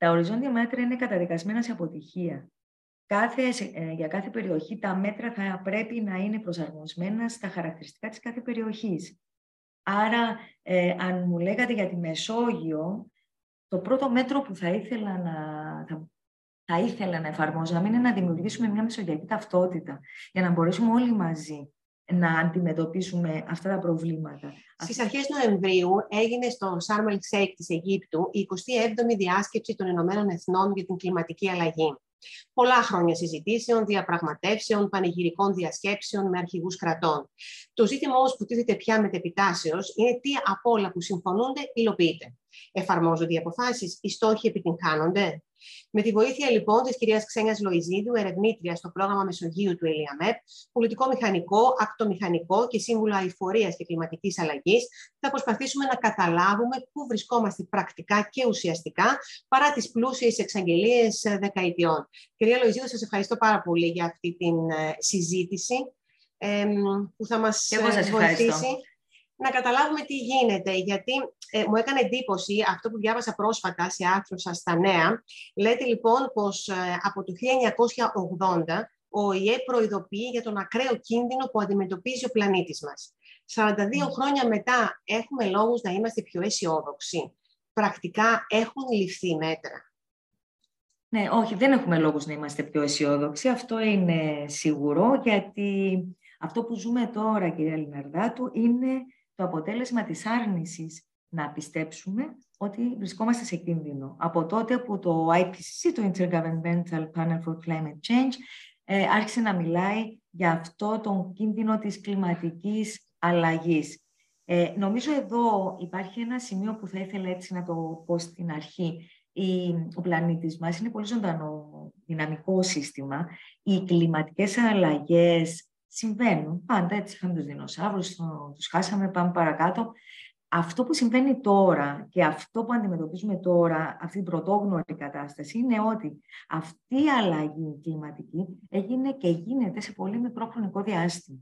Τα οριζόντια μέτρα είναι καταδικασμένα σε αποτυχία. Κάθε, ε, για κάθε περιοχή τα μέτρα θα πρέπει να είναι προσαρμοσμένα στα χαρακτηριστικά της κάθε περιοχής. Άρα, ε, αν μου λέγατε για τη Μεσόγειο, το πρώτο μέτρο που θα ήθελα να, θα, θα ήθελα να εφαρμόζαμε είναι να δημιουργήσουμε μια μεσογειακή ταυτότητα για να μπορέσουμε όλοι μαζί να αντιμετωπίσουμε αυτά τα προβλήματα. Στις αρχές Νοεμβρίου έγινε στο Σαρμ ελ Σέιχ της Αιγύπτου η 27η διάσκεψη των Ηνωμένων Εθνών για την κλιματική αλλαγή. Πολλά χρόνια συζητήσεων, διαπραγματεύσεων, πανηγυρικών διασκέψεων με αρχηγούς κρατών. Το ζήτημα όμως που τίθεται πια μετεπιτάσεως είναι τι από όλα που συμφωνούνται υλοποιείται. Εφαρμόζονται οι αποφάσεις, οι στόχοι επιτυγχάνονται. Με τη βοήθεια λοιπόν της κυρίας Ξένιας Λοϊζίδου, ερευνήτρια στο πρόγραμμα Μεσογείου του ΕΛΙΑΜΕΠ, πολιτικό μηχανικό, ακτομηχανικό και σύμβουλο αηφορίας και κλιματικής αλλαγής, θα προσπαθήσουμε να καταλάβουμε πού βρισκόμαστε πρακτικά και ουσιαστικά παρά τις πλούσιες εξαγγελίες δεκαετιών. Κυρία Λοϊζίδου, σας ευχαριστώ πάρα πολύ για αυτή τη ε, συζήτηση που θα μας βοηθήσει να καταλάβουμε τι γίνεται, γιατί ε, μου έκανε εντύπωση αυτό που διάβασα πρόσφατα σε άρθρο σας στα νέα. Λέτε λοιπόν πως ε, από το 1980 ο ΙΕ προειδοποιεί για τον ακραίο κίνδυνο που αντιμετωπίζει ο πλανήτης μας. 42 χρόνια μετά έχουμε λόγους να είμαστε πιο αισιόδοξοι. Πρακτικά έχουν ληφθεί μέτρα. Ναι, όχι, δεν έχουμε λόγους να είμαστε πιο αισιόδοξοι. Αυτό είναι σίγουρο, γιατί αυτό που ζούμε τώρα, κυρία Λιναρδάτου, είναι το αποτέλεσμα της άρνησης να πιστέψουμε ότι βρισκόμαστε σε κίνδυνο. Από τότε που το IPCC, το Intergovernmental Panel for Climate Change, ε, άρχισε να μιλάει για αυτό τον κίνδυνο της κλιματικής αλλαγής. Ε, νομίζω εδώ υπάρχει ένα σημείο που θα ήθελα έτσι να το πω στην αρχή. Η, ο πλανήτης μας είναι πολύ ζωντανό δυναμικό σύστημα. Οι κλιματικές αλλαγές συμβαίνουν. Πάντα έτσι είχαμε τους δεινοσαύρους, τους χάσαμε, πάμε παρακάτω. Αυτό που συμβαίνει τώρα και αυτό που αντιμετωπίζουμε τώρα, αυτή την πρωτόγνωρη κατάσταση, είναι ότι αυτή η αλλαγή κλιματική έγινε και γίνεται σε πολύ μικρό χρονικό διάστημα.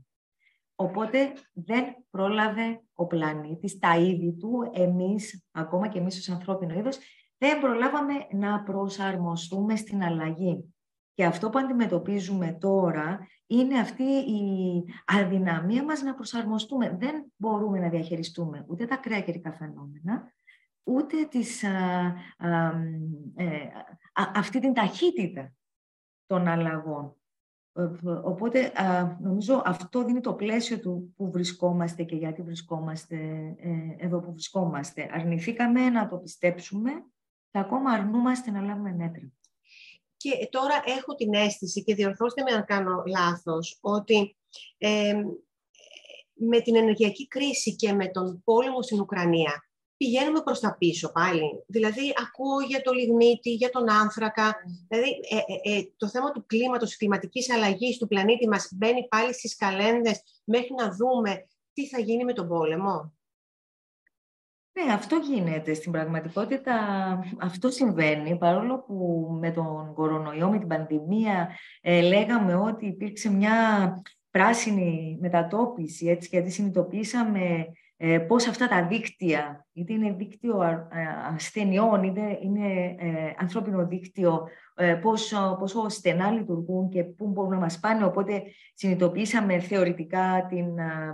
Οπότε δεν πρόλαβε ο πλανήτης, τα είδη του, εμείς, ακόμα και εμείς ως ανθρώπινο είδος, δεν προλάβαμε να προσαρμοστούμε στην αλλαγή. Και αυτό που αντιμετωπίζουμε τώρα είναι αυτή η αδυναμία μας να προσαρμοστούμε. Δεν μπορούμε να διαχειριστούμε ούτε τα ακραία καιρικά φαινόμενα, ούτε τις, ε, αυτή την ταχύτητα των αλλαγών. Ε, οπότε νομίζω αυτό δίνει το πλαίσιο του που βρισκόμαστε και γιατί βρισκόμαστε ε, εδώ που βρισκόμαστε. Αρνηθήκαμε να το πιστέψουμε και ακόμα αρνούμαστε να λάβουμε μέτρα. Και τώρα έχω την αίσθηση, και διορθώστε με αν κάνω λάθος, ότι με την ενεργειακή κρίση και με τον πόλεμο στην Ουκρανία πηγαίνουμε προς τα πίσω πάλι. Δηλαδή, ακούω για το λιγνίτη, για τον άνθρακα. Δηλαδή, ε, ε, ε, το θέμα του κλίματος, της κλιματικής αλλαγής του πλανήτη μας μπαίνει πάλι στις καλένδες μέχρι να δούμε τι θα γίνει με τον πόλεμο. Ναι, αυτό γίνεται. Στην πραγματικότητα αυτό συμβαίνει, παρόλο που με τον κορονοϊό, με την πανδημία, ε, λέγαμε ότι υπήρξε μια πράσινη μετατόπιση, έτσι, γιατί συνειδητοποίησαμε ε, πώς αυτά τα δίκτυα, είτε είναι δίκτυο ασθενειών, είτε είναι ε, ανθρώπινο δίκτυο, ε, πόσο, πόσο στενά λειτουργούν και πού μπορούν να μας πάνε. Οπότε συνειδητοποίησαμε θεωρητικά την,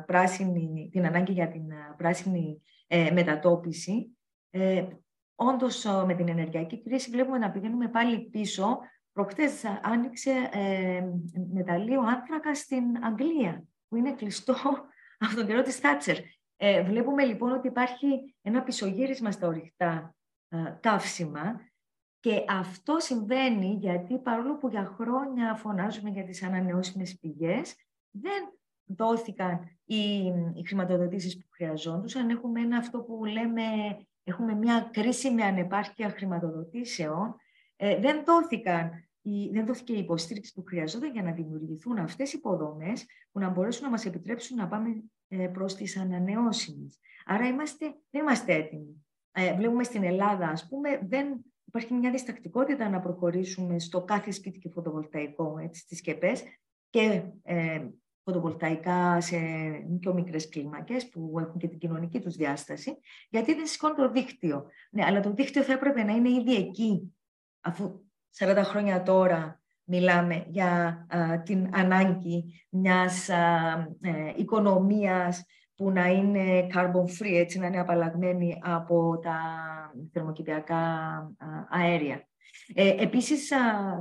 πράσινη, την ανάγκη για την πράσινη ε, μετατόπιση. Ε, όντως, με την ενεργειακή κρίση βλέπουμε να πηγαίνουμε πάλι πίσω. Προχτές άνοιξε ε, μεταλλείο άνθρακα στην Αγγλία, που είναι κλειστό από τον καιρό της Θάτσερ. Ε, βλέπουμε λοιπόν ότι υπάρχει ένα πισωγύρισμα στα ορυκτά ε, καύσιμα και αυτό συμβαίνει γιατί παρόλο που για χρόνια φωνάζουμε για τις ανανεώσιμες πηγές, δεν δόθηκαν οι, οι χρηματοδοτήσεις που χρειαζόντουσαν. Έχουμε ένα αυτό που λέμε, έχουμε μια κρίσιμη ανεπάρκεια χρηματοδοτήσεων. Ε, δεν, δόθηκαν, η, δεν δόθηκε η υποστήριξη που χρειαζόταν για να δημιουργηθούν αυτές οι υποδομές που να μπορέσουν να μας επιτρέψουν να πάμε ε, προς τις ανανεώσιμες. Άρα είμαστε, δεν είμαστε έτοιμοι. Ε, βλέπουμε στην Ελλάδα, ας πούμε, δεν υπάρχει μια διστακτικότητα να προχωρήσουμε στο κάθε σπίτι και φωτοβολταϊκό, έτσι, στις ΚΕΠΕΣ και ε, φωτοβολταϊκά σε πιο μικρές κλίμακες που έχουν και την κοινωνική τους διάσταση, γιατί δεν σηκώνει το δίκτυο. Ναι, αλλά το δίκτυο θα έπρεπε να είναι ήδη εκεί αφού 40 χρόνια τώρα μιλάμε για την ανάγκη μιας ε, οικονομίας που να είναι carbon free, έτσι να είναι απαλλαγμένη από τα θερμοκηπιακά αέρια. Ε, επίσης,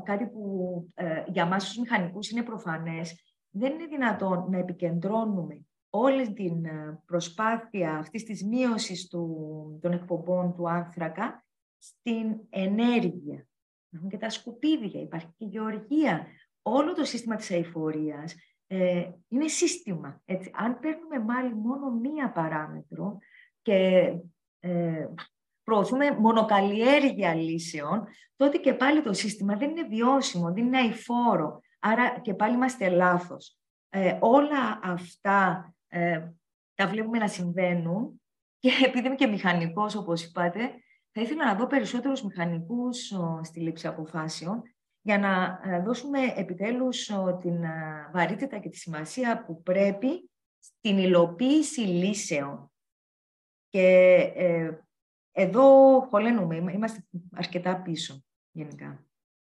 κάτι που ε, για μας τους μηχανικούς είναι προφανές, δεν είναι δυνατόν να επικεντρώνουμε όλη την ε, προσπάθεια αυτής της μείωσης του, των εκπομπών του άνθρακα στην ενέργεια. Έχουν και τα σκουπίδια, υπάρχει και η γεωργία. Όλο το σύστημα της αηφορίας ε, είναι σύστημα. Έτσι. Αν παίρνουμε μάλλον μόνο μία παράμετρο και ε, προωθούμε μονοκαλλιέργεια λύσεων, τότε και πάλι το σύστημα δεν είναι βιώσιμο, δεν είναι αηφόρο. Άρα και πάλι είμαστε λάθος. Ε, όλα αυτά ε, τα βλέπουμε να συμβαίνουν και επειδή είμαι και μηχανικός, όπως είπατε, θα ήθελα να δω περισσότερους μηχανικούς στη λήψη αποφάσεων για να ε, δώσουμε επιτέλους την ε, βαρύτητα και τη σημασία που πρέπει στην υλοποίηση λύσεων. Και ε, εδώ χωλένουμε, είμαστε αρκετά πίσω γενικά.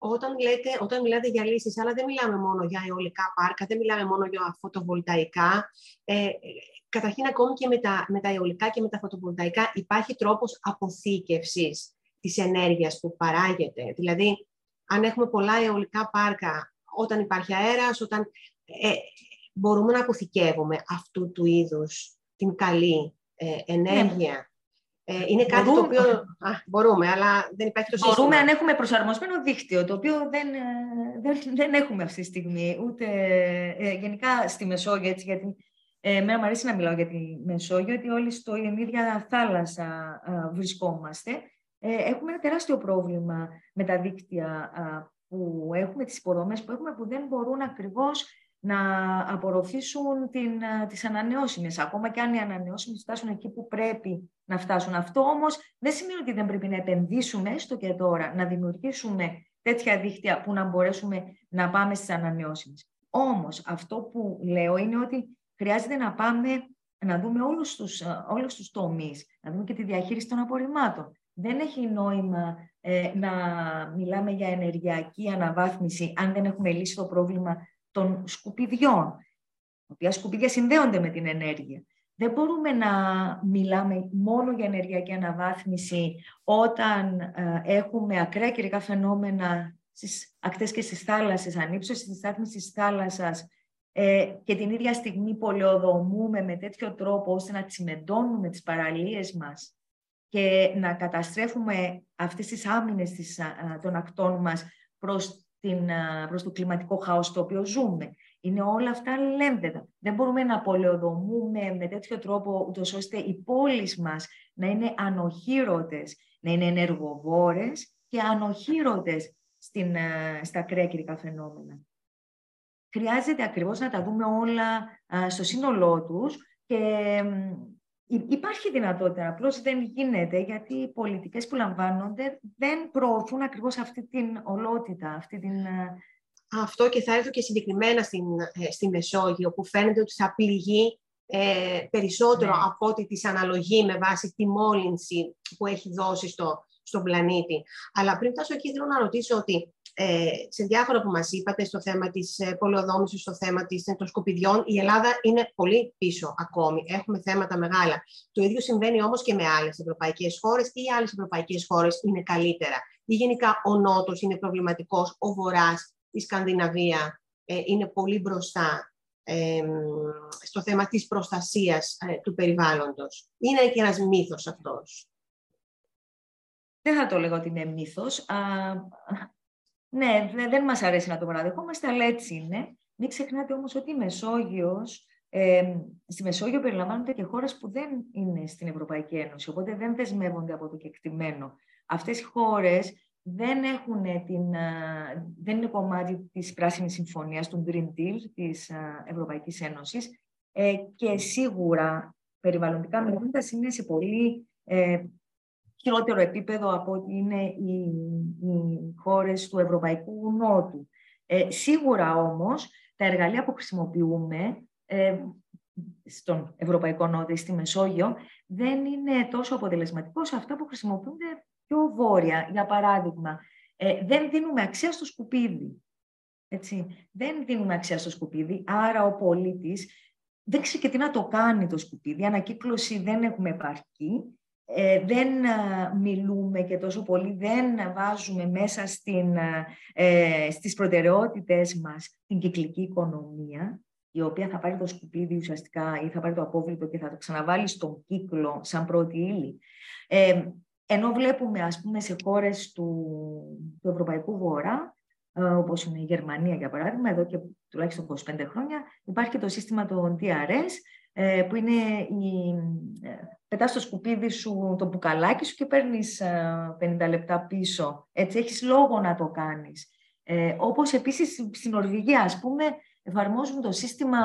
Όταν, λέτε, όταν μιλάτε για λύσεις, αλλά δεν μιλάμε μόνο για αιωλικά πάρκα, δεν μιλάμε μόνο για φωτοβολταϊκά. Ε, καταρχήν, ακόμη και με τα, με τα αιωλικά και με τα φωτοβολταϊκά υπάρχει τρόπος αποθήκευσης της ενέργειας που παράγεται. Δηλαδή, αν έχουμε πολλά αιωλικά πάρκα, όταν υπάρχει αέρας, όταν ε, μπορούμε να αποθηκεύουμε αυτού του είδους την καλή ε, ενέργεια. Ε, είναι κάτι μπορούμε. το οποίο α, μπορούμε, αλλά δεν υπάρχει το σύστημα. Μπορούμε αν έχουμε προσαρμοσμένο δίκτυο, το οποίο δεν, ε, δεν, δεν έχουμε αυτή τη στιγμή. Ούτε ε, γενικά στη Μεσόγειο, έτσι, γιατί ε, εμένα μου αρέσει να μιλάω για τη Μεσόγειο, ότι όλοι στο ίδια θάλασσα βρισκόμαστε. Ε, έχουμε ένα τεράστιο πρόβλημα με τα δίκτυα που έχουμε, τις υποδομές που έχουμε, που δεν μπορούν ακριβώς να απορροφήσουν την, τις ανανεώσιμες, ακόμα και αν οι ανανεώσιμες φτάσουν εκεί που πρέπει να φτάσουν. Αυτό όμως δεν σημαίνει ότι δεν πρέπει να επενδύσουμε στο και τώρα, να δημιουργήσουμε τέτοια δίκτυα που να μπορέσουμε να πάμε στις ανανεώσιμες. Όμως αυτό που λέω είναι ότι χρειάζεται να πάμε να δούμε όλους τους, όλους τους τομείς, να δούμε και τη διαχείριση των απορριμμάτων. Δεν έχει νόημα ε, να μιλάμε για ενεργειακή αναβάθμιση αν δεν έχουμε λύσει το πρόβλημα των σκουπιδιών, τα οποία σκουπίδια συνδέονται με την ενέργεια. Δεν μπορούμε να μιλάμε μόνο για ενεργειακή αναβάθμιση όταν ε, έχουμε ακραία καιρικά φαινόμενα στις ακτές και στις θάλασσες, ανύψωση της στάθμης της θάλασσας ε, και την ίδια στιγμή πολεοδομούμε με τέτοιο τρόπο ώστε να τσιμεντώνουμε τις παραλίες μας και να καταστρέφουμε αυτές τις άμυνες της, των ακτών μας προς, την, προς το κλιματικό χάος το οποίο ζούμε. Είναι όλα αυτά λέμβεδα. Δεν μπορούμε να πολεοδομούμε με τέτοιο τρόπο ούτως ώστε οι πόλεις μας να είναι ανοχήρωτες, να είναι ενεργοβόρες και ανοχήρωτες στην, στα ακραία κυρικά φαινόμενα. Χρειάζεται ακριβώς να τα δούμε όλα στο σύνολό τους και Υπάρχει δυνατότητα, απλώς δεν γίνεται, γιατί οι πολιτικές που λαμβάνονται δεν προωθούν ακριβώς αυτή την ολότητα, αυτή την... Ε, Αυτό και θα έρθω και συγκεκριμένα στην, ε, στη Μεσόγειο, που φαίνεται ότι θα πληγεί ε, περισσότερο ναι. από ό,τι της αναλογεί με βάση τη μόλυνση που έχει δώσει στο, στον πλανήτη. Αλλά πριν φτάσω εκεί, θέλω να ρωτήσω ότι ε, σε διάφορα που μας είπατε, στο θέμα της ε, πολεοδόμησης, στο θέμα της, ε, των σκουπιδιών, η Ελλάδα είναι πολύ πίσω ακόμη. Έχουμε θέματα μεγάλα. Το ίδιο συμβαίνει όμως και με άλλες ευρωπαϊκές χώρες ή άλλες ευρωπαϊκές χώρες είναι καλύτερα. Ή γενικά ο Νότος είναι προβληματικός, ο Βορράς, η Σκανδιναβία ε, είναι πολύ μπροστά ε, στο θέμα της προστασίας ε, του περιβάλλοντος. Είναι και ένας μύθος αυτός. Δεν θα το λέγω ότι είναι μύθος. Ναι, δεν μας αρέσει να το παραδεχόμαστε, αλλά έτσι είναι. Μην ξεχνάτε όμως ότι η Μεσόγειος, ε, στη Μεσόγειο περιλαμβάνονται και χώρες που δεν είναι στην Ευρωπαϊκή Ένωση, οπότε δεν δεσμεύονται από το κεκτημένο. Αυτές οι χώρες δεν, έχουν την, δεν είναι κομμάτι της Πράσινης Συμφωνίας, του Green Deal της Ευρωπαϊκής Ένωσης ε, και σίγουρα περιβαλλοντικά μιλώντας είναι σε πολύ ε, χειρότερο επίπεδο από ότι είναι οι, οι χώρες του Ευρωπαϊκού Νότου. Ε, σίγουρα όμως τα εργαλεία που χρησιμοποιούμε ε, στον Ευρωπαϊκό Νότο ή στη Μεσόγειο δεν είναι τόσο αποτελεσματικό σε αυτά που χρησιμοποιούνται πιο βόρεια. Για παράδειγμα, ε, δεν δίνουμε αξία στο σκουπίδι. Έτσι. Δεν δίνουμε αξία στο σκουπίδι, άρα ο πολίτης δεν ξέρει και τι να το κάνει το σκουπίδι. Ανακύκλωση δεν έχουμε επαρκή. Ε, δεν μιλούμε και τόσο πολύ, δεν βάζουμε μέσα στην, ε, στις προτεραιότητες μας την κυκλική οικονομία, η οποία θα πάρει το σκουπίδι ουσιαστικά ή θα πάρει το απόβλητο και θα το ξαναβάλει στον κύκλο σαν πρώτη ύλη. Ε, ενώ βλέπουμε, ας πούμε, σε χώρες του, του Ευρωπαϊκού Βορρά, ε, όπως είναι η Γερμανία, για παράδειγμα, εδώ και τουλάχιστον 25 χρόνια, υπάρχει και το σύστημα των DRS, ε, που είναι η, ε, πετάς στο σκουπίδι σου το μπουκαλάκι σου και παίρνεις 50 λεπτά πίσω. Έτσι, έχεις λόγο να το κάνεις. Ε, όπως επίσης στην Νορβηγία, ας πούμε, εφαρμόζουν το σύστημα,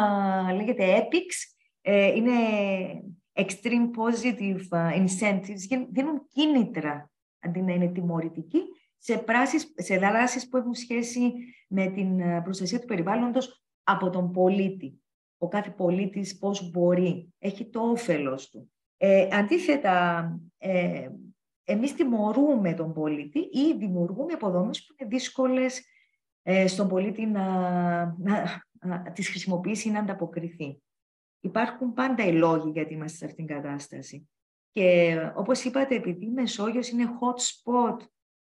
λέγεται EPICS, είναι extreme positive incentives, δίνουν κίνητρα αντί να είναι τιμωρητικοί, σε, πράσεις, σε δράσεις που έχουν σχέση με την προστασία του περιβάλλοντος από τον πολίτη ο κάθε πολίτης πώς μπορεί, έχει το όφελος του. Ε, αντίθετα, ε, εμείς τιμωρούμε τον πολίτη ή δημιουργούμε υποδομές που είναι δύσκολες ε, στον πολίτη να, να, να τις χρησιμοποιήσει ή να ανταποκριθεί. Υπάρχουν πάντα οι λόγοι γιατί είμαστε σε αυτήν την κατάσταση. Και όπως είπατε, επειδή η Μεσόγειος είναι hot spot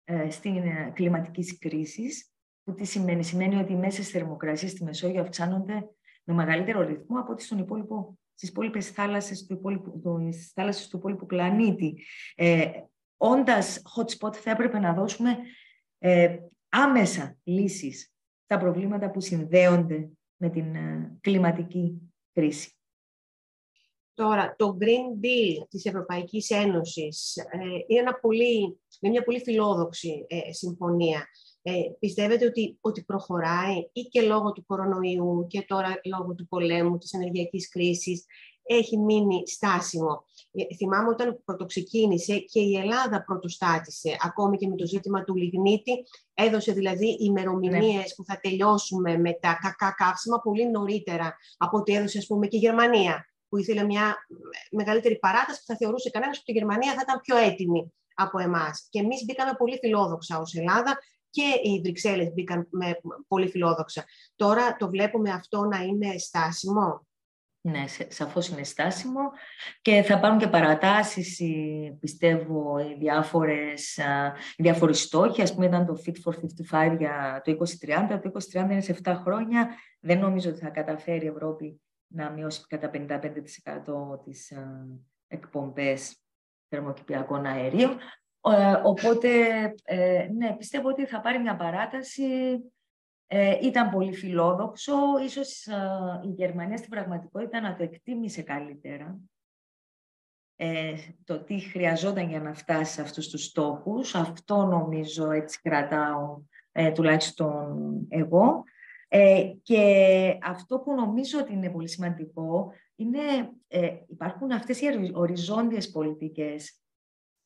ε, στην ε, κλιματικής κρίσης, που τι σημαίνει, σημαίνει ότι οι μέσες θερμοκρασίες στη Μεσόγειο αυξάνονται με μεγαλύτερο ρυθμό από ό,τι στον υπόλοιπο, στις υπόλοιπες θάλασσες του υπόλοιπου, του, θάλασσες του υπόλοιπου πλανήτη. Ε, όντας hot spot θα έπρεπε να δώσουμε ε, άμεσα λύσεις στα προβλήματα που συνδέονται με την ε, κλιματική κρίση. Τώρα, το Green Deal της Ευρωπαϊκής Ένωσης ε, είναι, ένα πολύ, είναι μια πολύ φιλόδοξη ε, συμφωνία ε, πιστεύετε ότι, ότι προχωράει ή και λόγω του κορονοϊού και τώρα λόγω του πολέμου, της ενεργειακής κρίσης, έχει μείνει στάσιμο; Ε, θυμάμαι όταν πρωτοξεκίνησε και η Ελλάδα πρωτοστάτησε, ακόμη και με το ζήτημα του λιγνίτη, έδωσε δηλαδή ημερομηνίες ναι. που θα τελειώσουμε με τα κακά καύσιμα πολύ νωρίτερα από ό,τι έδωσε ας πούμε και η Γερμανία, που ήθελε μια μεγαλύτερη παράταση που θα θεωρούσε κανένας ότι η Γερμανία θα ήταν πιο έτοιμη από εμάς. Και εμείς μπήκαμε πολύ φιλόδοξα ως Ελλάδα και οι Βρυξέλλες μπήκαν με πολύ φιλόδοξα. Τώρα το βλέπουμε αυτό να είναι στάσιμο. Ναι, σαφώς είναι στάσιμο και θα πάρουν και παρατάσεις, πιστεύω, οι, διάφορες, οι διάφοροι στόχοι. Ας πούμε ήταν το Fit for 55 για το 2030, το 2030 είναι σε 7 χρόνια. Δεν νομίζω ότι θα καταφέρει η Ευρώπη να μειώσει κατά 55% τις εκπομπές θερμοκηπιακών αερίων. Ε, οπότε, ε, ναι, πιστεύω ότι θα πάρει μια παράταση. Ε, ήταν πολύ φιλόδοξο. Ίσως η Γερμανία στην πραγματικότητα να το εκτίμησε καλύτερα. το τι χρειαζόταν για να φτάσει σε αυτούς τους στόχους. Αυτό νομίζω έτσι κρατάω τουλάχιστον εγώ. και αυτό που νομίζω ότι είναι πολύ σημαντικό είναι υπάρχουν αυτές οι οριζόντιες πολιτικές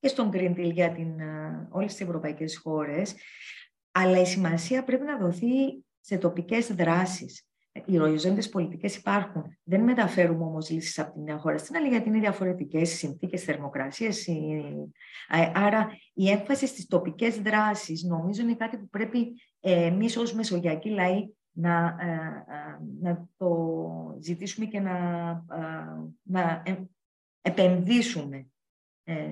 και στον Green Deal για την, όλες τις ευρωπαϊκές χώρες, αλλά η σημασία πρέπει να δοθεί σε τοπικές δράσεις. Οι οριζόντιες πολιτικές υπάρχουν. Δεν μεταφέρουμε όμως λύσεις από τη μια χώρα στην άλλη, γιατί είναι διαφορετικές οι συνθήκες θερμοκρασίας. Άρα η έμφαση στις τοπικές δράσεις νομίζω είναι κάτι που πρέπει εμείς ως μεσογειακοί λαοί να, να το ζητήσουμε και να, να επενδύσουμε ε,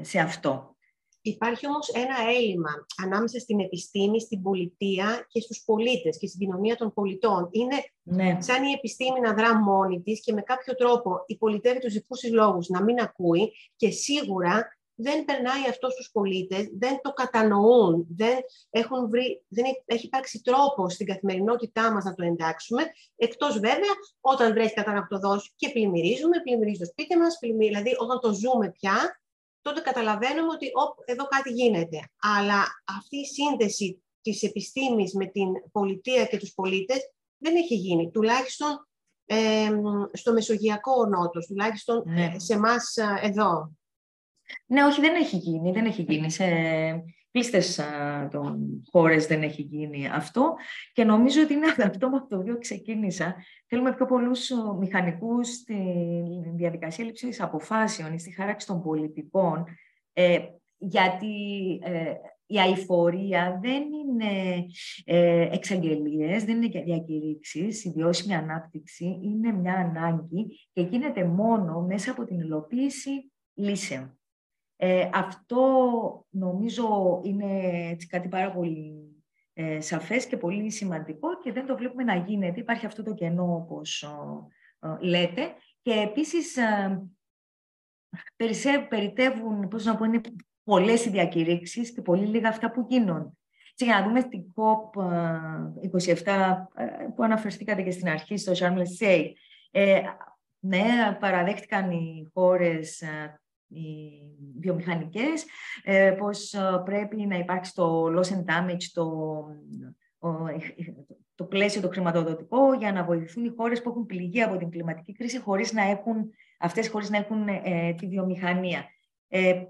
σε αυτό. Υπάρχει όμως ένα έλλειμμα ανάμεσα στην επιστήμη, στην πολιτεία και στους πολίτες και στην κοινωνία των πολιτών. Είναι ναι. σαν η επιστήμη να δρά μόνη της και με κάποιο τρόπο υπολιτεύει τους δικούς της λόγους να μην ακούει και σίγουρα δεν περνάει αυτό στους πολίτες, δεν το κατανοούν, δεν, έχουν βρει, δεν έχει υπάρξει τρόπος στην καθημερινότητά μας να το εντάξουμε, εκτός βέβαια όταν βρέχει κατανακτοδός και πλημμυρίζουμε, πλημμυρίζει το σπίτι μας, δηλαδή όταν το ζούμε πια, τότε καταλαβαίνουμε ότι εδώ κάτι γίνεται. Αλλά αυτή η σύνδεση της επιστήμης με την πολιτεία και τους πολίτες δεν έχει γίνει. Τουλάχιστον ε, στο Μεσογειακό Νότος, τουλάχιστον ναι. σε εμάς ε, εδώ. Ναι, όχι, δεν έχει γίνει. Δεν έχει γίνει. Σε κλείστες των χώρες δεν έχει γίνει αυτό και νομίζω ότι είναι αυτό με το οποίο ξεκίνησα. Θέλουμε πιο πολλούς μηχανικούς στη διαδικασία λήψης αποφάσεων ή στη χάραξη των πολιτικών ε, γιατί ε, η αηφορία δεν είναι ε, εξαγγελίες, δεν είναι διακηρύξεις. Η βιώσιμη ανάπτυξη είναι μια ανάγκη και γίνεται μόνο μέσα από την υλοποίηση λύσεων. Ε, αυτό νομίζω είναι έτσι, κάτι πάρα πολύ ε, σαφές και πολύ σημαντικό και δεν το βλέπουμε να γίνεται. Υπάρχει αυτό το κενό όπως λέτε και επίσης περιτεύουν, πώς να πω, είναι πολλές οι διακηρύξεις και πολύ λίγα αυτά που γίνονται. Και για να δούμε στην COP27 που αναφερθήκατε και στην αρχή στο Sharm el ε, ναι, παραδέχτηκαν οι χώρες οι βιομηχανικές, ε, πως ε, πρέπει να υπάρξει το loss and damage, το, το πλαίσιο το χρηματοδοτικό για να βοηθηθούν οι χώρες που έχουν πληγεί από την κλιματική κρίση χωρίς να έχουν, αυτές χωρίς να έχουν ε, τη βιομηχανία. Ε,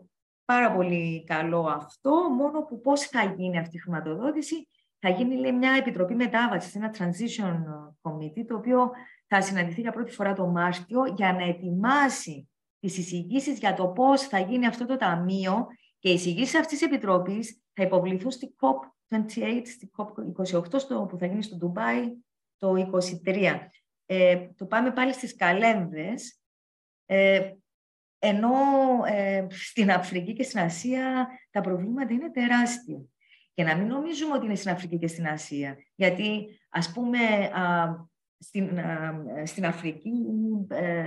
πάρα πολύ καλό αυτό, μόνο που πώς θα γίνει αυτή η χρηματοδότηση. Θα γίνει λέει, μια επιτροπή μετάβασης, ένα transition committee, το οποίο θα συναντηθεί για πρώτη φορά το Μάρτιο για να ετοιμάσει τις εισηγήσεις για το πώς θα γίνει αυτό το ταμείο και οι εισηγήσεις αυτής της επιτροπής θα υποβληθούν στη COP28, στη COP28 στο, που θα γίνει στο Ντουμπάι το 2023. Ε, το πάμε πάλι στις καλένδες, ε, ενώ ε, στην Αφρική και στην Ασία τα προβλήματα είναι τεράστια. Και να μην νομίζουμε ότι είναι στην Αφρική και στην Ασία. Γιατί, ας πούμε, στην, στην Αφρική ε,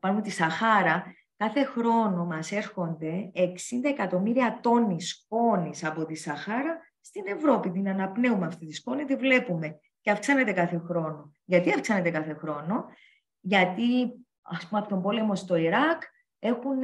πάρουμε τη Σαχάρα, κάθε χρόνο μας έρχονται 60 εκατομμύρια τόνοι σκόνης από τη Σαχάρα στην Ευρώπη. Την αναπνέουμε αυτή τη σκόνη, τη βλέπουμε και αυξάνεται κάθε χρόνο. Γιατί αυξάνεται κάθε χρόνο, γιατί ας πούμε από τον πόλεμο στο Ιράκ έχουν,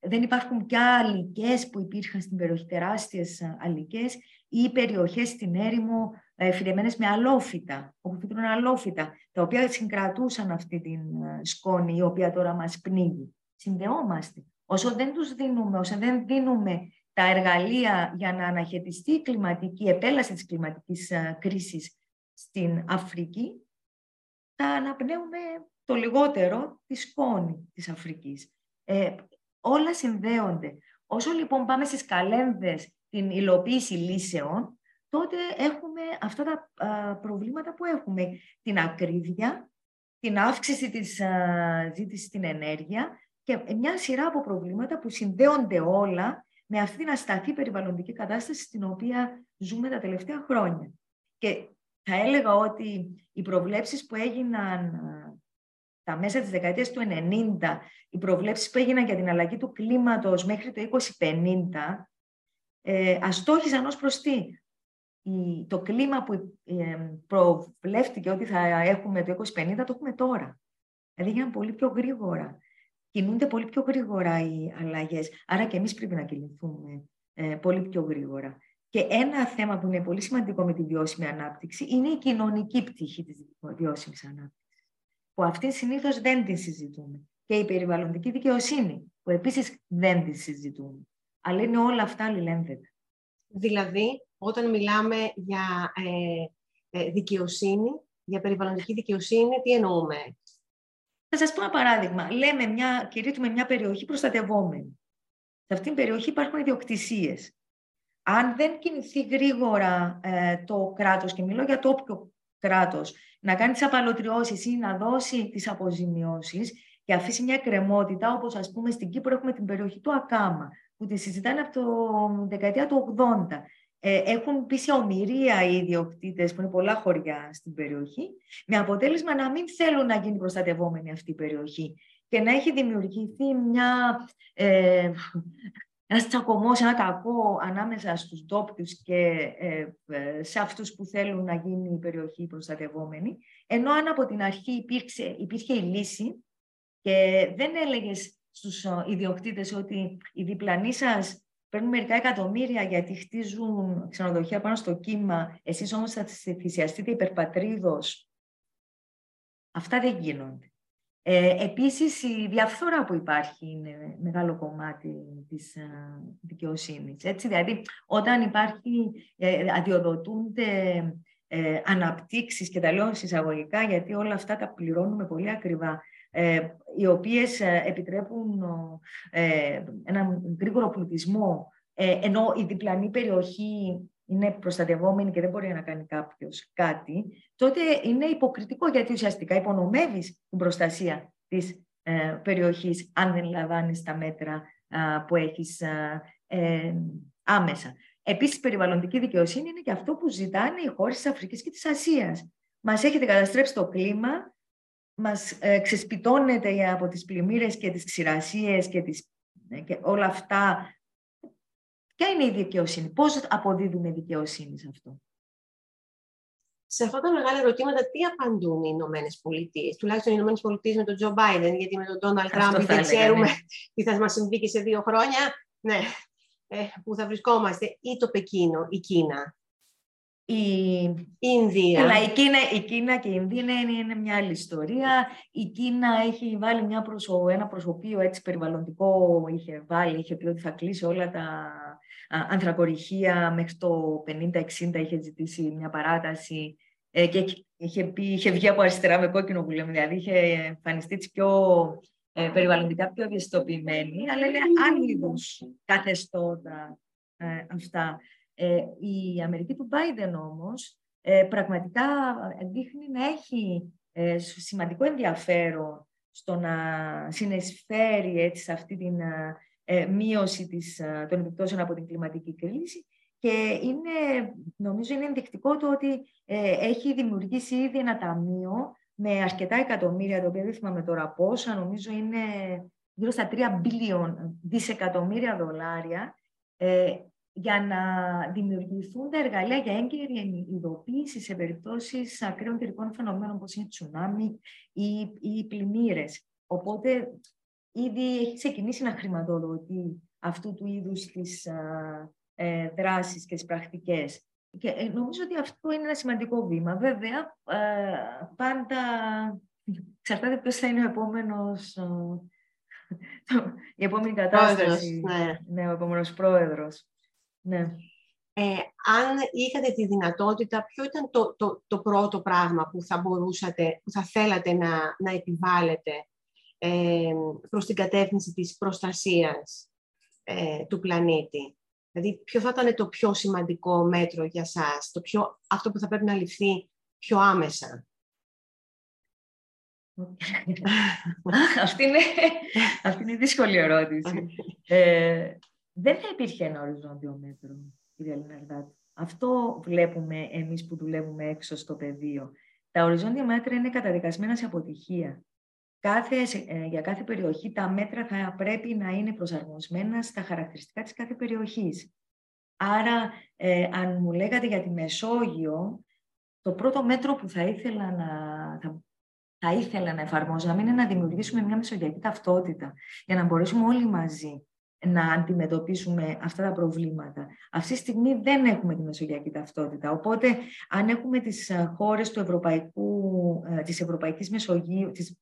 δεν υπάρχουν πια αλικές που υπήρχαν στην περιοχή, τεράστιες αλικές ή περιοχές στην έρημο ε, φυτεμένες με αλόφυτα, όπου φύτρουν αλόφυτα, τα οποία συγκρατούσαν αυτή την ε, σκόνη η οποία τώρα μας πνίγει. Συνδεόμαστε. Όσο δεν τους δίνουμε, όσο δεν δίνουμε τα εργαλεία για να αναχαιτιστεί η κλιματική επέλαση της κλιματικής ε, κρίσης στην Αφρική, θα αναπνέουμε το λιγότερο τη σκόνη της Αφρικής. Ε, όλα συνδέονται. Όσο λοιπόν πάμε στις καλένδες την υλοποίηση λύσεων, τότε έχουμε αυτά τα προβλήματα που έχουμε. Την ακρίβεια, την αύξηση της ζήτησης στην ενέργεια και μια σειρά από προβλήματα που συνδέονται όλα με αυτή την ασταθή περιβαλλοντική κατάσταση στην οποία ζούμε τα τελευταία χρόνια. Και θα έλεγα ότι οι προβλέψεις που έγιναν τα μέσα της δεκαετίας του 90, οι προβλέψεις που έγιναν για την αλλαγή του κλίματος μέχρι το 2050, ε, αστόχησαν ως προς τι; Το κλίμα που ε, προβλέφτηκε ότι θα έχουμε το 2050 το έχουμε τώρα. Δηλαδή γίνανε πολύ πιο γρήγορα. Κινούνται πολύ πιο γρήγορα οι αλλαγές. Άρα και εμείς πρέπει να κινηθούμε ε, πολύ πιο γρήγορα. Και ένα θέμα που είναι πολύ σημαντικό με τη βιώσιμη ανάπτυξη είναι η κοινωνική πτυχή της βιώσιμης ανάπτυξης. Που αυτή συνήθως δεν τη συζητούμε. Και η περιβαλλοντική δικαιοσύνη, που επίσης δεν τη συζητούμε. Αλλά είναι όλα αυτά αλληλένδετα. Δηλαδή, όταν μιλάμε για ε, ε, δικαιοσύνη, για περιβαλλοντική δικαιοσύνη, τι εννοούμε; Θα σας πω ένα παράδειγμα. Λέμε μια, κηρύττουμε μια περιοχή προστατευόμενη. Σε αυτήν την περιοχή υπάρχουν ιδιοκτησίες. Αν δεν κινηθεί γρήγορα ε, το κράτος, και μιλώ για το όποιο κράτος, να κάνει τις απαλωτριώσεις ή να δώσει τις αποζημιώσεις και αφήσει μια κρεμότητα, όπως ας πούμε στην Κύπρο έχουμε την περιοχή του Ακάμα, που τη συζητάνε από το δεκαετία του 80 ε, έχουν πει σε ομοιρία οι ιδιοκτήτες, που είναι πολλά χωριά στην περιοχή, με αποτέλεσμα να μην θέλουν να γίνει προστατευόμενη αυτή η περιοχή και να έχει δημιουργηθεί μια, ε, ένας τσακωμός, ένα κακό ανάμεσα στους ντόπιους και ε, ε, σε αυτούς που θέλουν να γίνει η περιοχή προστατευόμενη. Ενώ αν από την αρχή υπήρξε, υπήρχε η λύση και δεν έλεγες στους ε, ιδιοκτήτες ότι οι διπλανοί σας παίρνουν μερικά εκατομμύρια γιατί χτίζουν ξενοδοχεία πάνω στο κύμα, εσείς όμως θα θυσιαστείτε υπερπατρίδος. Αυτά δεν γίνονται. Ε, επίσης, η διαφθορά που υπάρχει είναι μεγάλο κομμάτι της ε, δικαιοσύνης. Έτσι, δηλαδή, όταν υπάρχει, ε, αδειοδοτούνται ε, αναπτύξεις και τα λέω συσσαγωγικά, γιατί όλα αυτά τα πληρώνουμε πολύ ακριβά, ε, οι οποίες ε, επιτρέπουν ε, έναν γρήγορο πλουτισμό ε, ενώ η διπλανή περιοχή είναι προστατευόμενη και δεν μπορεί να κάνει κάποιος κάτι, τότε είναι υποκριτικό γιατί ουσιαστικά υπονομεύεις την προστασία της ε, περιοχής αν δεν λαμβάνεις τα μέτρα που έχεις ε, άμεσα. Επίσης, περιβαλλοντική δικαιοσύνη είναι και αυτό που ζητάνε οι χώρες της Αφρικής και της Ασίας. Μας έχετε καταστρέψει το κλίμα, μας ε, ξεσπιτώνεται από τις πλημμύρες και τις ξηρασίες και, τις, ε, και όλα αυτά. Ποια είναι η δικαιοσύνη, πώς αποδίδουμε δικαιοσύνη σε αυτό; Σε αυτά τα μεγάλα ερωτήματα, τι απαντούν οι Ηνωμένες Πολιτείες, τουλάχιστον οι Ηνωμένες Πολιτείες με τον Τζο Μπάιντεν, γιατί με τον Ντόναλτ Τραμπ δεν ξέρουμε ναι. τι θα μας συμβεί και σε δύο χρόνια. Ναι, ε, που θα βρισκόμαστε, ή το Πεκίνο, η Κίνα. Η, Ινδία. Αλλά η Κίνα, η Κίνα και η Ινδία είναι, είναι μια άλλη ιστορία. Η Κίνα έχει βάλει μια προσω, ένα προσωπείο έτσι περιβαλλοντικό, είχε βάλει, είχε πει ότι θα κλείσει όλα τα ανθρακοριχεία μέχρι το 50-60, είχε ζητήσει μια παράταση ε, και είχε, πει, είχε βγει από αριστερά με κόκκινο που λέμε, δηλαδή είχε εμφανιστεί πιο ε, περιβαλλοντικά πιο ευαισθητοποιημένοι, αλλά είναι άλλου είδους καθεστώτα ε, αυτά. Ε, η Αμερική του Biden όμως ε, πραγματικά δείχνει να έχει ε, σημαντικό ενδιαφέρον στο να συνεσφέρει έτσι, σε αυτή την μείωση της, των επιπτώσεων από την κλιματική κρίση. Και είναι, νομίζω είναι ενδεικτικό το ότι έχει δημιουργήσει ήδη ένα ταμείο με αρκετά εκατομμύρια, το οποίο δεν θυμάμαι τώρα πόσα, νομίζω είναι γύρω στα 3 μπιλιόν δισεκατομμύρια δολάρια, ε, για να δημιουργηθούν τα εργαλεία για έγκαιρη ειδοποίηση σε περιπτώσεις ακραίων καιρικών φαινομένων όπως είναι τσουνάμι ή, ή πλημμύρες. Οπότε ήδη έχει ξεκινήσει να χρηματοδοτεί αυτού του είδους τις ε, δράσεις και τις πρακτικές. Και ε, νομίζω ότι αυτό είναι ένα σημαντικό βήμα. Βέβαια, ε, πάντα εξαρτάται ποιος θα είναι ο επόμενος, η επόμενη κατάσταση. ναι. ναι, ο επόμενος πρόεδρος. Ναι. Ε, αν είχατε τη δυνατότητα, ποιο ήταν το, το, το πρώτο πράγμα που θα μπορούσατε, που θα θέλατε να, να επιβάλλετε ε, προς την κατεύθυνση της προστασίας ε, του πλανήτη; Δηλαδή, ποιο θα ήταν το πιο σημαντικό μέτρο για σας, το πιο, αυτό που θα πρέπει να ληφθεί πιο άμεσα; αυτή, είναι, αυτή είναι δύσκολη ερώτηση. ε, δεν θα υπήρχε ένα οριζόντιο μέτρο, κυρία Λιναρδάτη. Αυτό βλέπουμε εμείς που δουλεύουμε έξω στο πεδίο. Τα οριζόντια μέτρα είναι καταδικασμένα σε αποτυχία. Κάθε, ε, για κάθε περιοχή τα μέτρα θα πρέπει να είναι προσαρμοσμένα στα χαρακτηριστικά της κάθε περιοχής. Άρα, ε, αν μου λέγατε για τη Μεσόγειο, το πρώτο μέτρο που θα ήθελα να, θα, θα ήθελα να εφαρμόζαμε είναι να δημιουργήσουμε μια μεσογειακή ταυτότητα για να μπορέσουμε όλοι μαζί να αντιμετωπίσουμε αυτά τα προβλήματα. Αυτή τη στιγμή δεν έχουμε τη μεσογειακή ταυτότητα. Οπότε, αν έχουμε τις ε, χώρες του Ευρωπαϊκού, της Ευρωπαϊκής Μεσογείου, τις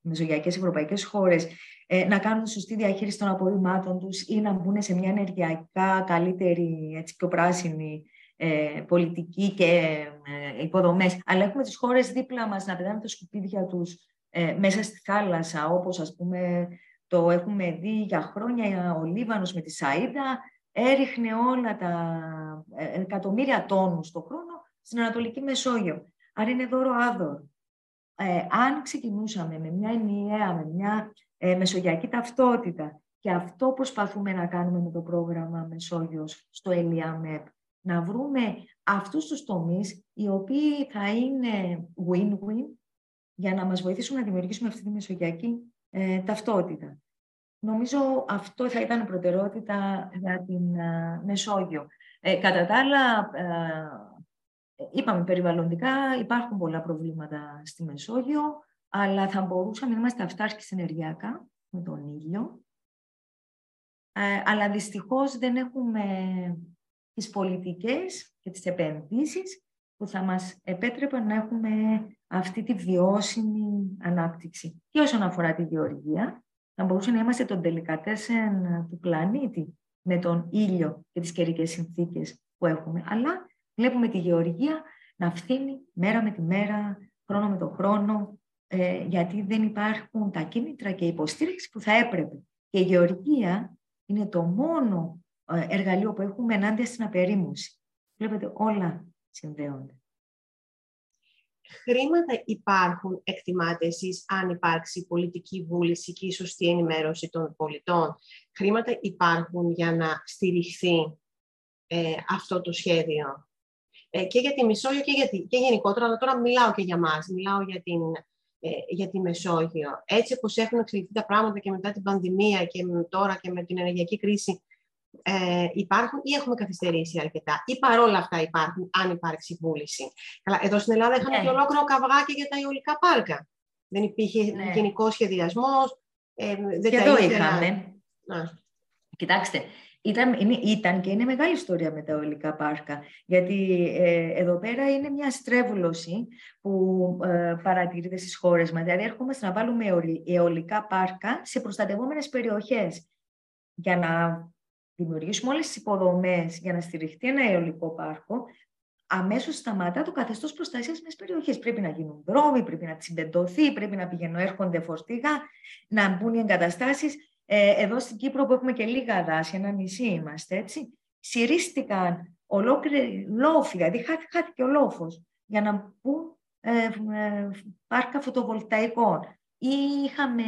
μεσογειακές ευρωπαϊκές χώρες ε, να κάνουν σωστή διαχείριση των απορριμμάτων τους ή να μπουν σε μια ενεργειακά καλύτερη, έτσι, πιο πράσινη ε, πολιτική και ε, υποδομές. Αλλά έχουμε τις χώρες δίπλα μας να πετάνε τα σκουπίδια τους ε, μέσα στη θάλασσα, όπως ας πούμε το έχουμε δει για χρόνια ο Λίβανος με τη Σαΐδα, έριχνε όλα τα ε, εκατομμύρια τόνους το χρόνο στην Ανατολική Μεσόγειο. Άρα είναι δώρο άδωρο. Ε, αν ξεκινούσαμε με μια ενιαία, με μια ε, μεσογειακή ταυτότητα και αυτό προσπαθούμε να κάνουμε με το πρόγραμμα Μεσόγειος στο ΕΛΙΑΜΕΠ, να βρούμε αυτούς τους τομείς οι οποίοι θα είναι win-win για να μας βοηθήσουν να δημιουργήσουμε αυτή τη μεσογειακή ε, ταυτότητα. Νομίζω αυτό θα ήταν προτεραιότητα για την ε, Μεσόγειο. Ε, κατά τα άλλα, είπαμε περιβαλλοντικά, υπάρχουν πολλά προβλήματα στη Μεσόγειο, αλλά θα μπορούσαμε να είμαστε αυτάρκεις ενεργειακά με τον ήλιο. αλλά δυστυχώς δεν έχουμε τις πολιτικές και τις επενδύσεις που θα μας επέτρεπαν να έχουμε αυτή τη βιώσιμη ανάπτυξη. Και όσον αφορά τη γεωργία, θα μπορούσε να είμαστε τον τελικατέσεν του πλανήτη με τον ήλιο και τις καιρικές συνθήκες που έχουμε. Αλλά βλέπουμε τη γεωργία να φθήνει μέρα με τη μέρα, χρόνο με το χρόνο, ε, γιατί δεν υπάρχουν τα κίνητρα και η υποστήριξη που θα έπρεπε. Και η γεωργία είναι το μόνο ε, εργαλείο που έχουμε ενάντια στην απερίμωση. Βλέπετε, όλα συνδέονται. Χρήματα υπάρχουν, εκτιμάτε εσείς, αν υπάρξει πολιτική βούληση και η σωστή ενημέρωση των πολιτών. Χρήματα υπάρχουν για να στηριχθεί ε, αυτό το σχέδιο. Ε, και για τη Μεσόγειο και, για και γενικότερα, αλλά τώρα μιλάω και για μας, μιλάω για, την, ε, για τη Μεσόγειο. Έτσι όπως έχουν εξελιχθεί τα πράγματα και μετά την πανδημία και τώρα και με την ενεργειακή κρίση, ε, υπάρχουν ή έχουμε καθυστερήσει αρκετά ή παρόλα αυτά υπάρχουν, αν υπάρξει βούληση. Καλά, εδώ στην Ελλάδα είχαμε ναι. και ολόκληρο καυγάκι για τα αιωλικά πάρκα. Δεν υπήρχε ναι. γενικό σχεδιασμός. Ε, δεν και εδώ είχαμε. Να. Κοιτάξτε, ήταν, είναι, ήταν και είναι μεγάλη ιστορία με τα αιωλικά πάρκα, γιατί ε, εδώ πέρα είναι μια στρέβλωση που ε, παρατηρείται στις χώρες μας. Δηλαδή, έρχομαστε να βάλουμε αιωλικά πάρκα σε προστατευόμενες περιοχές για να δημιουργήσουμε όλες τις υποδομές για να στηριχτεί ένα αιωλικό πάρκο, αμέσως σταματά το καθεστώς προστασίας μιας περιοχής. Πρέπει να γίνουν δρόμοι, πρέπει να τσιμπεντωθεί, πρέπει να πηγαίνουν έρχονται φορτίγα, να μπουν οι εγκαταστάσεις. Ε, εδώ στην Κύπρο που έχουμε και λίγα δάση, ένα νησί είμαστε, έτσι, συρίστηκαν ολόκληροι λόφοι, δηλαδή χάθηκε ο λόφος, για να μπουν ε, ε, πάρκα φωτοβολταϊκών. Ή είχαμε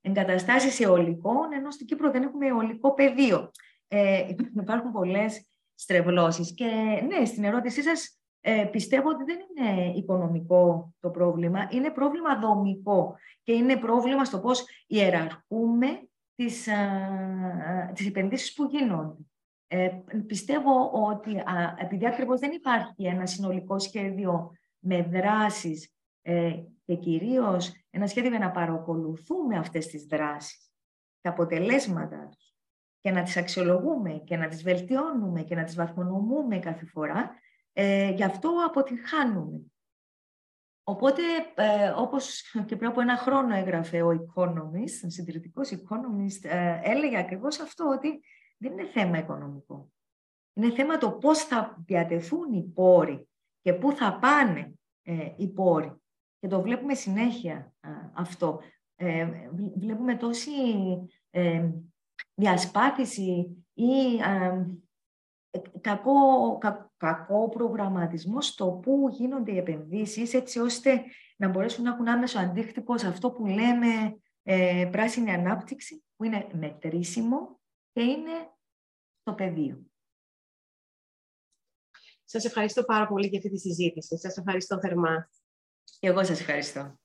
εγκαταστάσεις αιωλικών, ενώ στην Κύπρο δεν έχουμε αιωλικό πεδίο ε, υπάρχουν πολλές στρεβλώσεις. Και ναι, στην ερώτησή σας ε, πιστεύω ότι δεν είναι οικονομικό το πρόβλημα, είναι πρόβλημα δομικό και είναι πρόβλημα στο πώς ιεραρχούμε τις, α, τις επενδύσεις που γίνονται. Ε, πιστεύω ότι α, επειδή ακριβώς δεν υπάρχει ένα συνολικό σχέδιο με δράσεις ε, και κυρίως ένα σχέδιο για να παρακολουθούμε αυτές τις δράσεις, τα αποτελέσματα τους, και να τις αξιολογούμε και να τις βελτιώνουμε και να τις βαθμονομούμε κάθε φορά, ε, γι' αυτό αποτυγχάνουμε. Οπότε, ε, όπως και πριν από ένα χρόνο έγραφε ο Economist, ο συντηρητικός Economist, ε, έλεγε ακριβώς αυτό, ότι δεν είναι θέμα οικονομικό. Είναι θέμα το πώς θα διατεθούν οι πόροι και πού θα πάνε ε, οι πόροι. Και το βλέπουμε συνέχεια αυτό. Ε, βλέπουμε τόση διασπάθηση ή κακό, κακό προγραμματισμό στο πού γίνονται οι επενδύσεις, έτσι ώστε να μπορέσουν να έχουν άμεσο αντίκτυπο σε αυτό που λέμε ε, πράσινη ανάπτυξη, που είναι μετρήσιμο και είναι στο πεδίο. Σας ευχαριστώ πάρα πολύ για αυτή τη συζήτηση. Σας ευχαριστώ θερμά. Και εγώ σας ευχαριστώ.